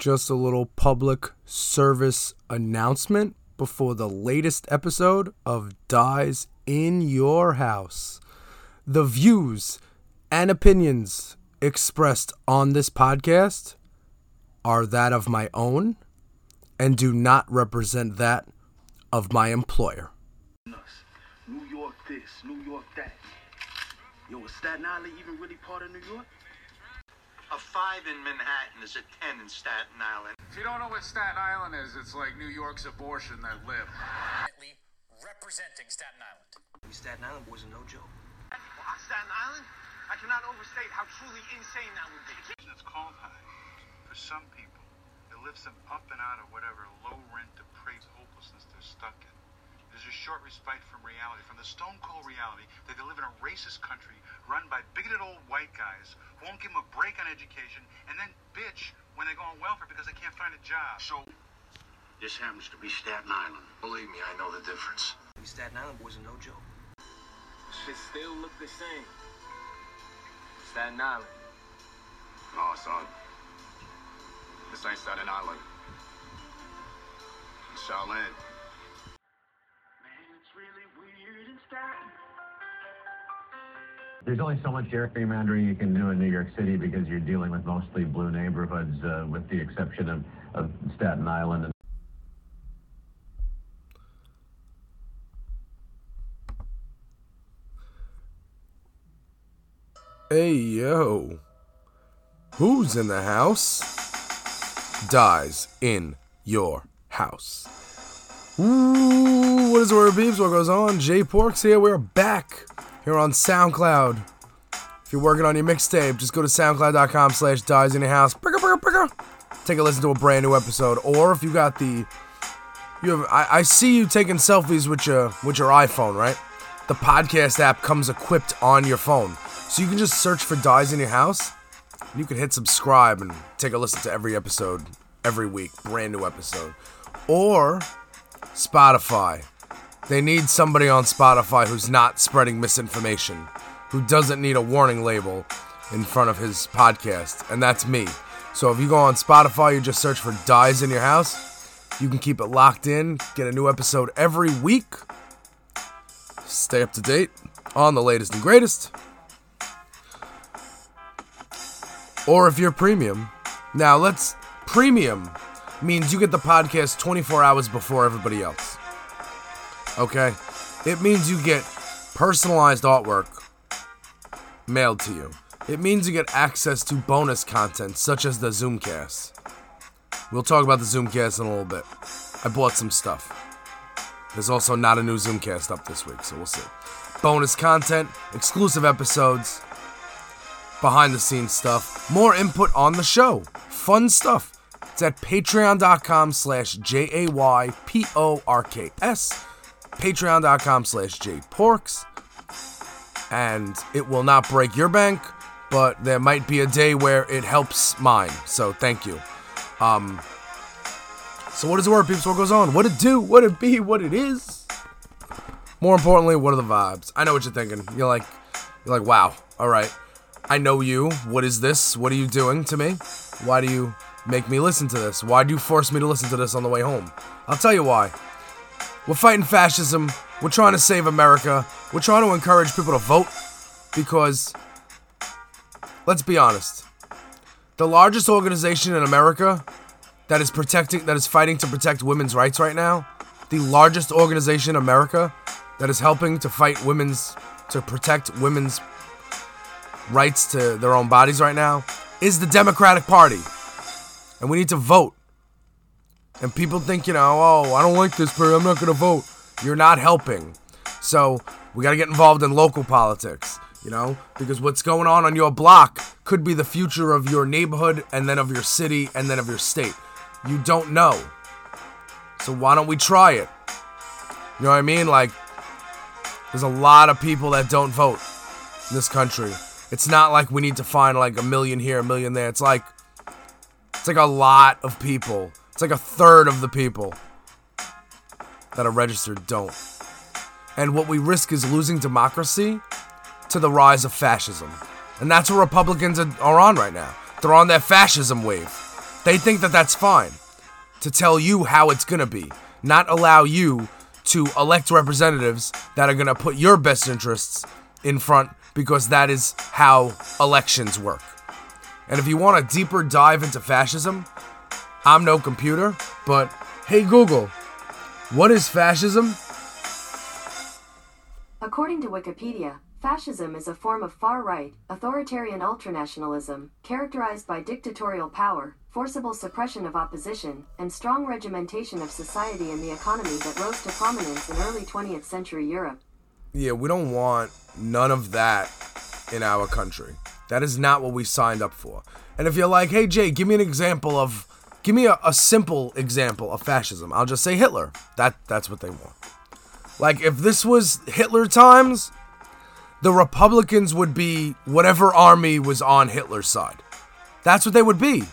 just a little public service announcement before the latest episode of Dies in Your House. The views and opinions expressed on this podcast are that of my own and do not represent that of my employer. New York this, New York that. Yo, is Staten Island even really part of New York? A five in Manhattan is a ten in Staten Island. If you don't know what Staten Island is, it's like New York's abortion that lived. representing Staten Island. We Staten Island boys are no joke. Well, on Staten Island, I cannot overstate how truly insane that would be. It's cold high. For some people, it lifts them up and out of whatever low rent, depraved hopelessness they're stuck in. There's a short respite from reality, from the stone cold reality that they live in a racist country run by bigoted old white guys who won't give them a break on education and then bitch when they go on welfare because they can't find a job. So, this happens to be Staten Island. Believe me, I know the difference. We Staten Island boys are no joke. Shit still look the same. Staten Island. No, son. This ain't Staten Island. It's Shaolin. There's only so much gerrymandering you can do in New York City because you're dealing with mostly blue neighborhoods, uh, with the exception of, of Staten Island. And Hey yo. Who's in the house? Dies in your house. Ooh, what is the word, beeps? What goes on? Jay Porks here. We're back here on SoundCloud. If you're working on your mixtape, just go to soundcloud.com slash dies in your house. Take a listen to a brand new episode. Or if you got the you have I, I see you taking selfies with your with your iPhone, right? The podcast app comes equipped on your phone. So you can just search for Dies in Your House. You can hit subscribe and take a listen to every episode every week, brand new episode. Or Spotify. They need somebody on Spotify who's not spreading misinformation, who doesn't need a warning label in front of his podcast, and that's me. So if you go on Spotify, you just search for Dies in Your House. You can keep it locked in, get a new episode every week. Stay up to date on the latest and greatest. Or if you're premium. Now, let's premium means you get the podcast 24 hours before everybody else. Okay? It means you get personalized artwork mailed to you. It means you get access to bonus content such as the Zoomcast. We'll talk about the Zoomcast in a little bit. I bought some stuff. There's also not a new Zoomcast up this week, so we'll see. Bonus content, exclusive episodes, behind the scenes stuff, more input on the show, fun stuff. It's at patreon.com slash J-A-Y-P-O-R-K-S, patreon.com slash J-Porks, and it will not break your bank, but there might be a day where it helps mine, so thank you. Um, so what is the word, peeps? What goes on? What it do? What it be? What it is? More importantly, what are the vibes? I know what you're thinking. You're like, you're like, wow. All right, I know you. What is this? What are you doing to me? Why do you make me listen to this? Why do you force me to listen to this on the way home? I'll tell you why. We're fighting fascism. We're trying to save America. We're trying to encourage people to vote because, let's be honest, the largest organization in America that is protecting, that is fighting to protect women's rights right now, the largest organization in America that is helping to fight women's, to protect women's rights to their own bodies right now, is the Democratic Party. And we need to vote. And people think, you know, oh, I don't like this person, I'm not gonna vote. You're not helping. So we gotta get involved in local politics, you know? Because what's going on on your block could be the future of your neighborhood and then of your city and then of your state. You don't know. So why don't we try it? You know what I mean? Like, there's a lot of people that don't vote in this country. It's not like we need to find like a million here, a million there. It's like it's like a lot of people. It's like a third of the people that are registered don't. And what we risk is losing democracy to the rise of fascism. And that's what Republicans are on right now. They're on that fascism wave. They think that that's fine to tell you how it's going to be, not allow you to elect representatives that are going to put your best interests in front because that is how elections work. And if you want a deeper dive into fascism, I'm no computer, but hey Google, what is fascism? According to Wikipedia, fascism is a form of far right, authoritarian ultranationalism, characterized by dictatorial power, forcible suppression of opposition, and strong regimentation of society and the economy that rose to prominence in early 20th century Europe. Yeah, we don't want none of that in our country. That is not what we signed up for. And if you're like, hey Jay, give me an example of give me a, a simple example of fascism, I'll just say Hitler. That that's what they want. Like if this was Hitler times, the Republicans would be whatever army was on Hitler's side. That's what they would be.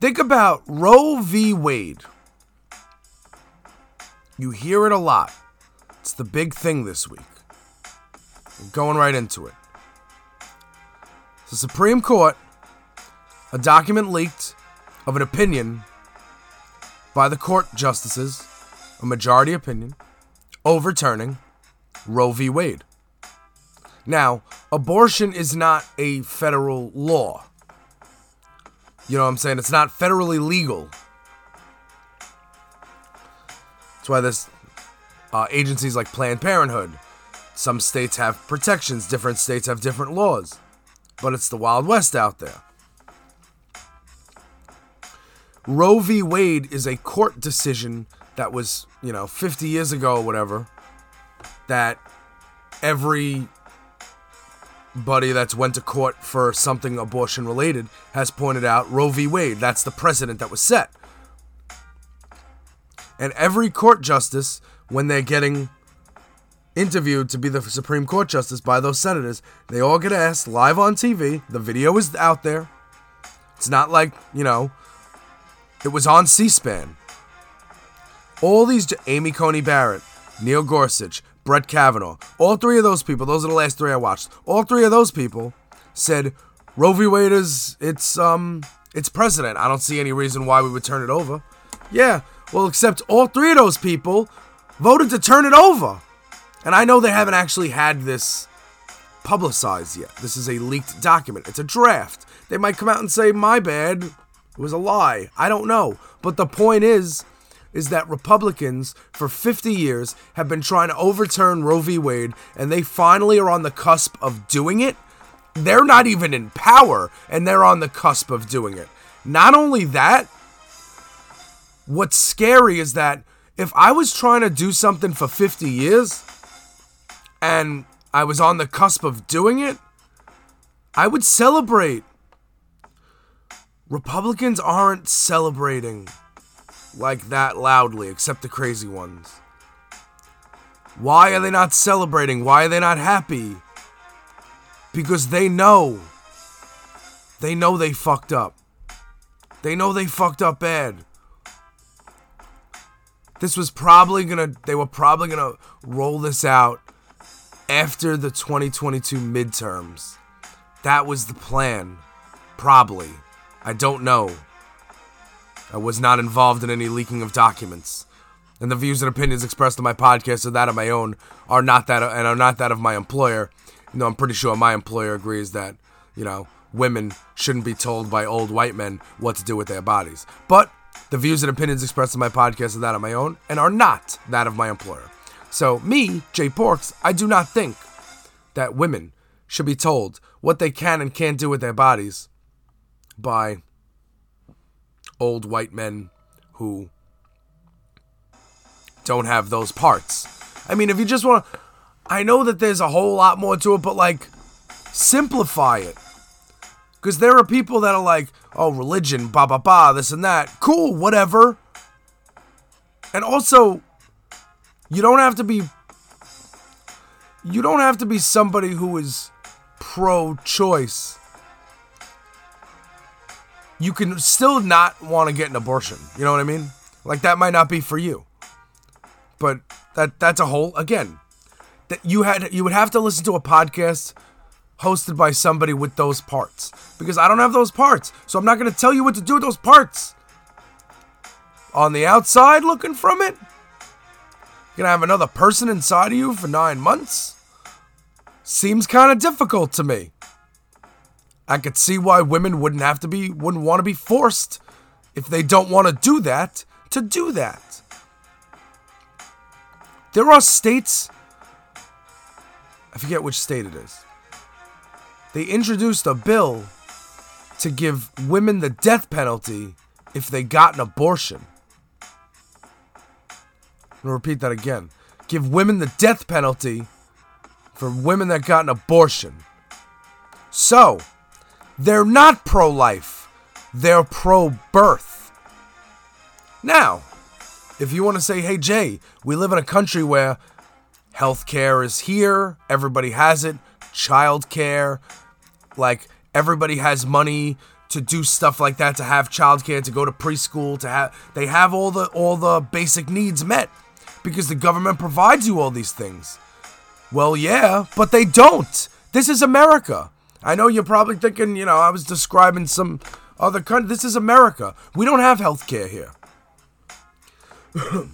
Think about Roe v. Wade. You hear it a lot. It's the big thing this week. I'm going right into it. The Supreme Court, a document leaked of an opinion by the court justices, a majority opinion, overturning Roe v. Wade. Now, abortion is not a federal law. You know what I'm saying? It's not federally legal. That's why there's uh, agencies like Planned Parenthood. Some states have protections, different states have different laws. But it's the Wild West out there. Roe v. Wade is a court decision that was, you know, 50 years ago or whatever, that every buddy that's went to court for something abortion related has pointed out Roe v. Wade. That's the precedent that was set. And every court justice, when they're getting interviewed to be the Supreme Court justice by those senators, they all get asked live on TV. The video is out there. It's not like, you know, it was on C SPAN. All these, Amy Coney Barrett, Neil Gorsuch, Brett Kavanaugh, all three of those people, those are the last three I watched. All three of those people said Roe v. Wade is, it's, um, it's precedent. I don't see any reason why we would turn it over. Yeah, well, except all three of those people voted to turn it over. And I know they haven't actually had this publicized yet. This is a leaked document. It's a draft. They might come out and say, my bad, it was a lie. I don't know. But the point is, is that Republicans for 50 years have been trying to overturn Roe v. Wade, and they finally are on the cusp of doing it. They're not even in power, and they're on the cusp of doing it. Not only that, what's scary is that if I was trying to do something for 50 years and I was on the cusp of doing it, I would celebrate. Republicans aren't celebrating like that loudly, except the crazy ones. Why are they not celebrating? Why are they not happy? Because they know. They know they fucked up. They know they fucked up bad. This was probably gonna, they were probably gonna roll this out after the 2022 midterms. That was the plan. Probably. I don't know. I was not involved in any leaking of documents. And the views and opinions expressed on my podcast are that of my own, are not that and are not that of my employer. You know, I'm pretty sure my employer agrees that, you know, women shouldn't be told by old white men what to do with their bodies. But the views and opinions expressed in my podcast are that of my own and are not that of my employer. So, me, Jay Porks, I do not think that women should be told what they can and can't do with their bodies by old white men who don't have those parts. I mean, if you just want to. I know that there's a whole lot more to it, but like, simplify it. Because there are people that are like, oh, religion, ba ba ba, this and that. Cool, whatever. And also, you don't have to be. You don't have to be somebody who is pro choice. You can still not want to get an abortion. You know what I mean? Like, that might not be for you. But that that's a whole again that you had you would have to listen to a podcast hosted by somebody with those parts because I don't have those parts. So I'm not going to tell you what to do with those parts. On the outside looking from it, you're going to have another person inside of you for 9 months. Seems kind of difficult to me. I could see why women wouldn't have to be wouldn't want to be forced if they don't want to do that to do that. There are states I forget which state it is. They introduced a bill to give women the death penalty if they got an abortion. I'm gonna repeat that again. Give women the death penalty for women that got an abortion. So, they're not pro life, they're pro birth. Now, if you want to say, hey, Jay, we live in a country where healthcare is here, everybody has it, childcare, like everybody has money to do stuff like that to have childcare to go to preschool to have they have all the all the basic needs met because the government provides you all these things. Well yeah but they don't. This is america i know you're probably thinking you know i was describing some other country this is america we don't have health care here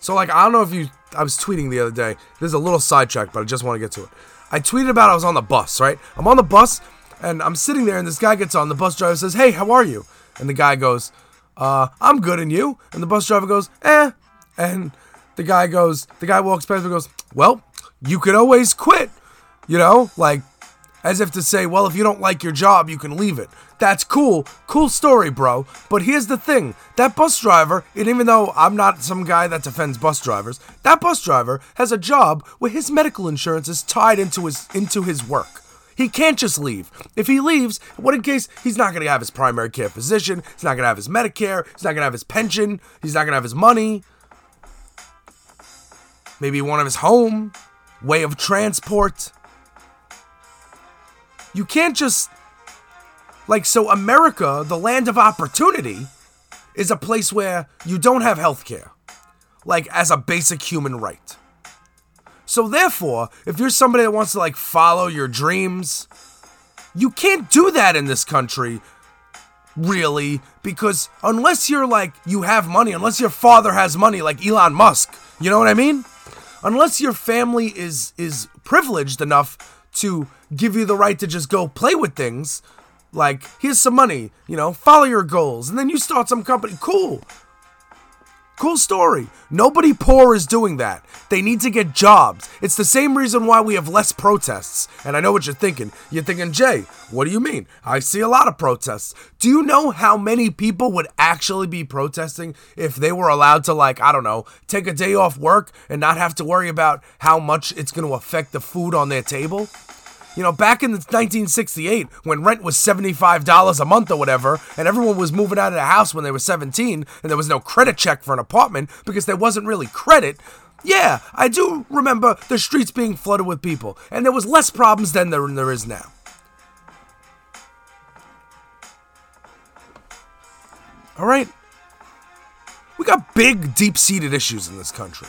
so like i don't know if you i was tweeting the other day there's a little sidetrack but i just want to get to it I tweeted about I was on the bus, right? I'm on the bus and I'm sitting there and this guy gets on. The bus driver says, Hey, how are you? And the guy goes, Uh, I'm good and you? And the bus driver goes, Eh. And the guy goes, the guy walks past and goes, Well, you could always quit. You know, like as if to say, well, if you don't like your job, you can leave it. That's cool. Cool story, bro. But here's the thing that bus driver, and even though I'm not some guy that defends bus drivers, that bus driver has a job where his medical insurance is tied into his into his work. He can't just leave. If he leaves, what in case he's not going to have his primary care physician, he's not going to have his Medicare, he's not going to have his pension, he's not going to have his money, maybe one of his home, way of transport. You can't just like so America, the land of opportunity, is a place where you don't have health care. Like as a basic human right. So therefore, if you're somebody that wants to like follow your dreams, you can't do that in this country really because unless you're like you have money, unless your father has money like Elon Musk, you know what I mean? Unless your family is is privileged enough to give you the right to just go play with things. Like, here's some money, you know, follow your goals, and then you start some company. Cool. Cool story. Nobody poor is doing that. They need to get jobs. It's the same reason why we have less protests. And I know what you're thinking. You're thinking, Jay, what do you mean? I see a lot of protests. Do you know how many people would actually be protesting if they were allowed to, like, I don't know, take a day off work and not have to worry about how much it's going to affect the food on their table? You know, back in 1968, when rent was $75 a month or whatever, and everyone was moving out of the house when they were 17, and there was no credit check for an apartment because there wasn't really credit, yeah, I do remember the streets being flooded with people, and there was less problems then than there is now. All right? We got big, deep seated issues in this country.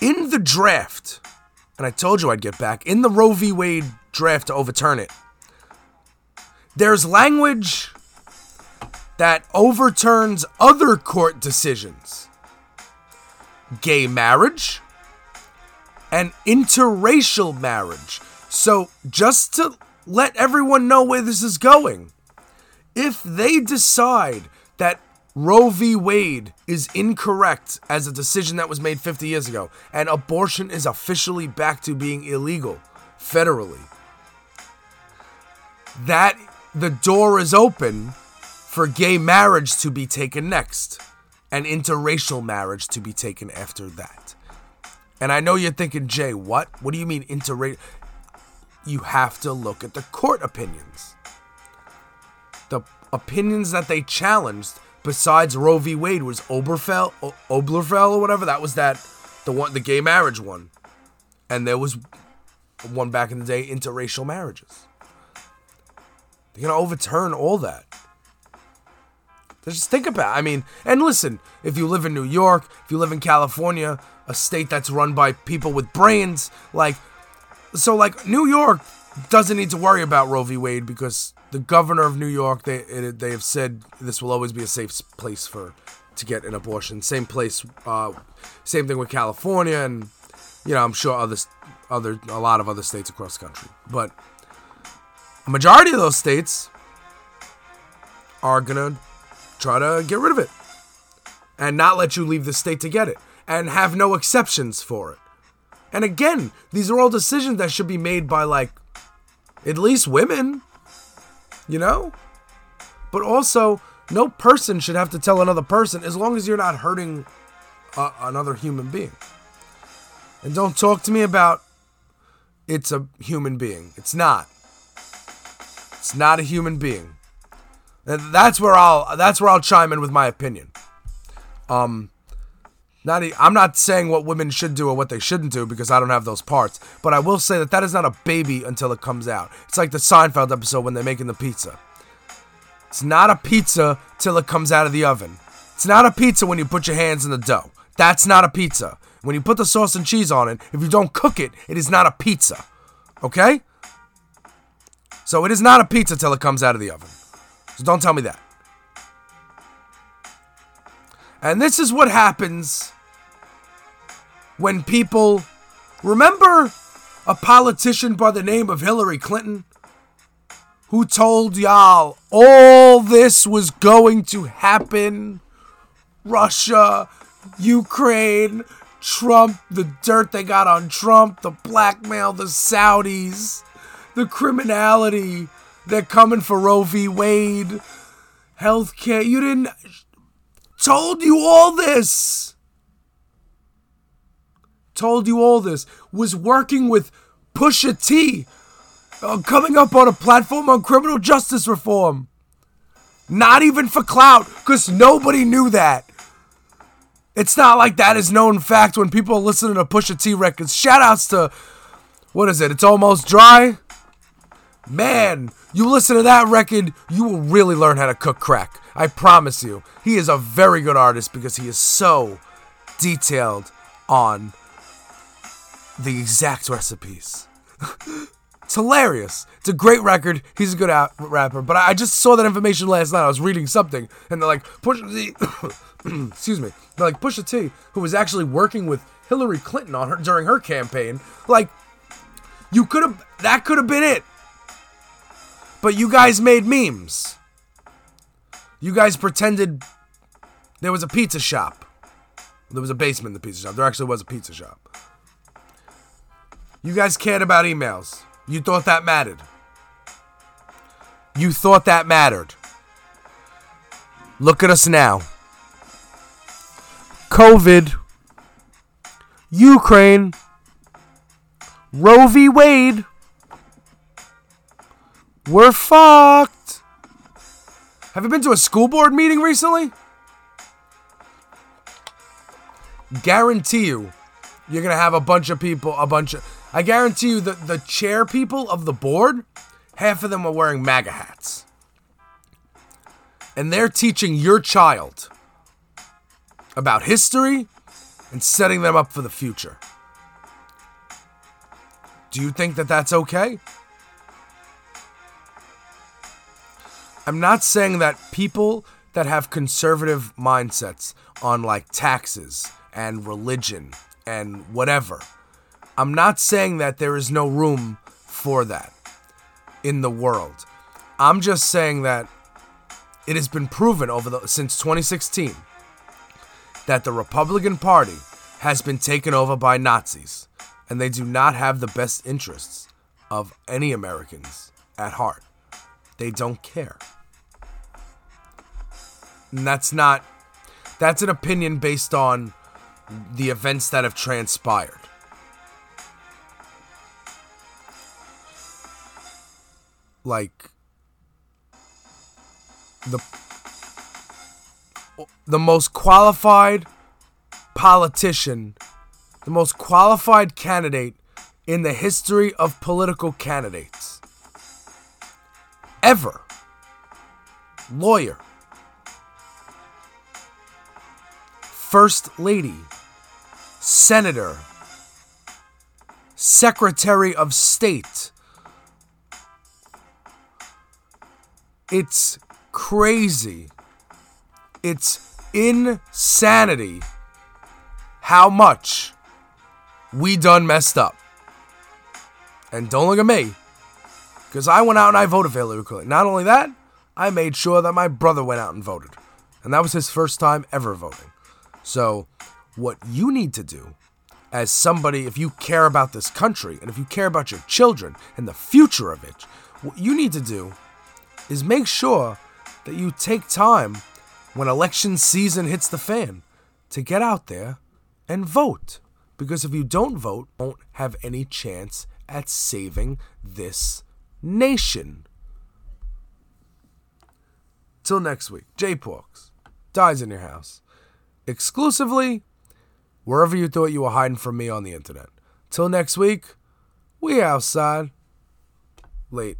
In the draft, and I told you I'd get back, in the Roe v. Wade draft to overturn it, there's language that overturns other court decisions gay marriage and interracial marriage. So, just to let everyone know where this is going, if they decide that Roe v. Wade is incorrect as a decision that was made 50 years ago, and abortion is officially back to being illegal federally. That the door is open for gay marriage to be taken next, and interracial marriage to be taken after that. And I know you're thinking, Jay, what? What do you mean interracial? You have to look at the court opinions. The opinions that they challenged besides Roe v. Wade was Oberfell, o- Oberfell or whatever. That was that the one, the gay marriage one, and there was one back in the day, interracial marriages. They're gonna overturn all that. Just think about. I mean, and listen, if you live in New York, if you live in California, a state that's run by people with brains, like so like New York doesn't need to worry about Roe v. Wade because the governor of New York they they have said this will always be a safe place for to get an abortion. Same place, uh, same thing with California, and you know I'm sure other other a lot of other states across the country, but a majority of those states are gonna try to get rid of it and not let you leave the state to get it and have no exceptions for it. And again, these are all decisions that should be made by like at least women, you know? But also, no person should have to tell another person as long as you're not hurting uh, another human being. And don't talk to me about it's a human being. It's not. It's not a human being. And that's where I'll that's where I'll chime in with my opinion. Um not e- I'm not saying what women should do or what they shouldn't do because I don't have those parts, but I will say that that is not a baby until it comes out. It's like the Seinfeld episode when they're making the pizza. It's not a pizza till it comes out of the oven. It's not a pizza when you put your hands in the dough. That's not a pizza. When you put the sauce and cheese on it, if you don't cook it, it is not a pizza. Okay? So it is not a pizza till it comes out of the oven. So don't tell me that. And this is what happens when people remember a politician by the name of Hillary Clinton who told y'all all this was going to happen Russia, Ukraine, Trump, the dirt they got on Trump, the blackmail, the Saudis, the criminality, they're coming for Roe v. Wade, healthcare. You didn't told you all this. Told you all this. Was working with Pusha T, uh, coming up on a platform on criminal justice reform. Not even for clout, because nobody knew that. It's not like that is known fact when people are listening to Pusha T records. Shout outs to, what is it? It's almost dry. Man, you listen to that record, you will really learn how to cook crack. I promise you. He is a very good artist because he is so detailed on the exact recipes. it's hilarious. It's a great record. He's a good out- rapper. But I just saw that information last night. I was reading something, and they're like, Pusha T, excuse me, they're like Pusha T, who was actually working with Hillary Clinton on her during her campaign. Like, you could have, that could have been it. But you guys made memes. You guys pretended there was a pizza shop. There was a basement in the pizza shop. There actually was a pizza shop. You guys cared about emails. You thought that mattered. You thought that mattered. Look at us now. COVID, Ukraine, Roe v. Wade. We're fucked. Have you been to a school board meeting recently? Guarantee you, you're gonna have a bunch of people, a bunch of. I guarantee you that the chair people of the board, half of them are wearing MAGA hats. And they're teaching your child about history and setting them up for the future. Do you think that that's okay? I'm not saying that people that have conservative mindsets on like taxes and religion and whatever, I'm not saying that there is no room for that in the world. I'm just saying that it has been proven over the since 2016 that the Republican Party has been taken over by Nazis and they do not have the best interests of any Americans at heart. They don't care. And that's not that's an opinion based on the events that have transpired. Like the the most qualified politician, the most qualified candidate in the history of political candidates ever. Lawyer. First lady. Senator. Secretary of State. It's crazy. It's insanity how much we done messed up. And don't look at me, because I went out and I voted for Hillary Clinton. Not only that, I made sure that my brother went out and voted. And that was his first time ever voting. So, what you need to do as somebody, if you care about this country and if you care about your children and the future of it, what you need to do is make sure that you take time when election season hits the fan to get out there and vote. Because if you don't vote, you won't have any chance at saving this nation. Till next week, J Porks dies in your house. Exclusively wherever you thought you were hiding from me on the internet. Till next week, we outside. Late.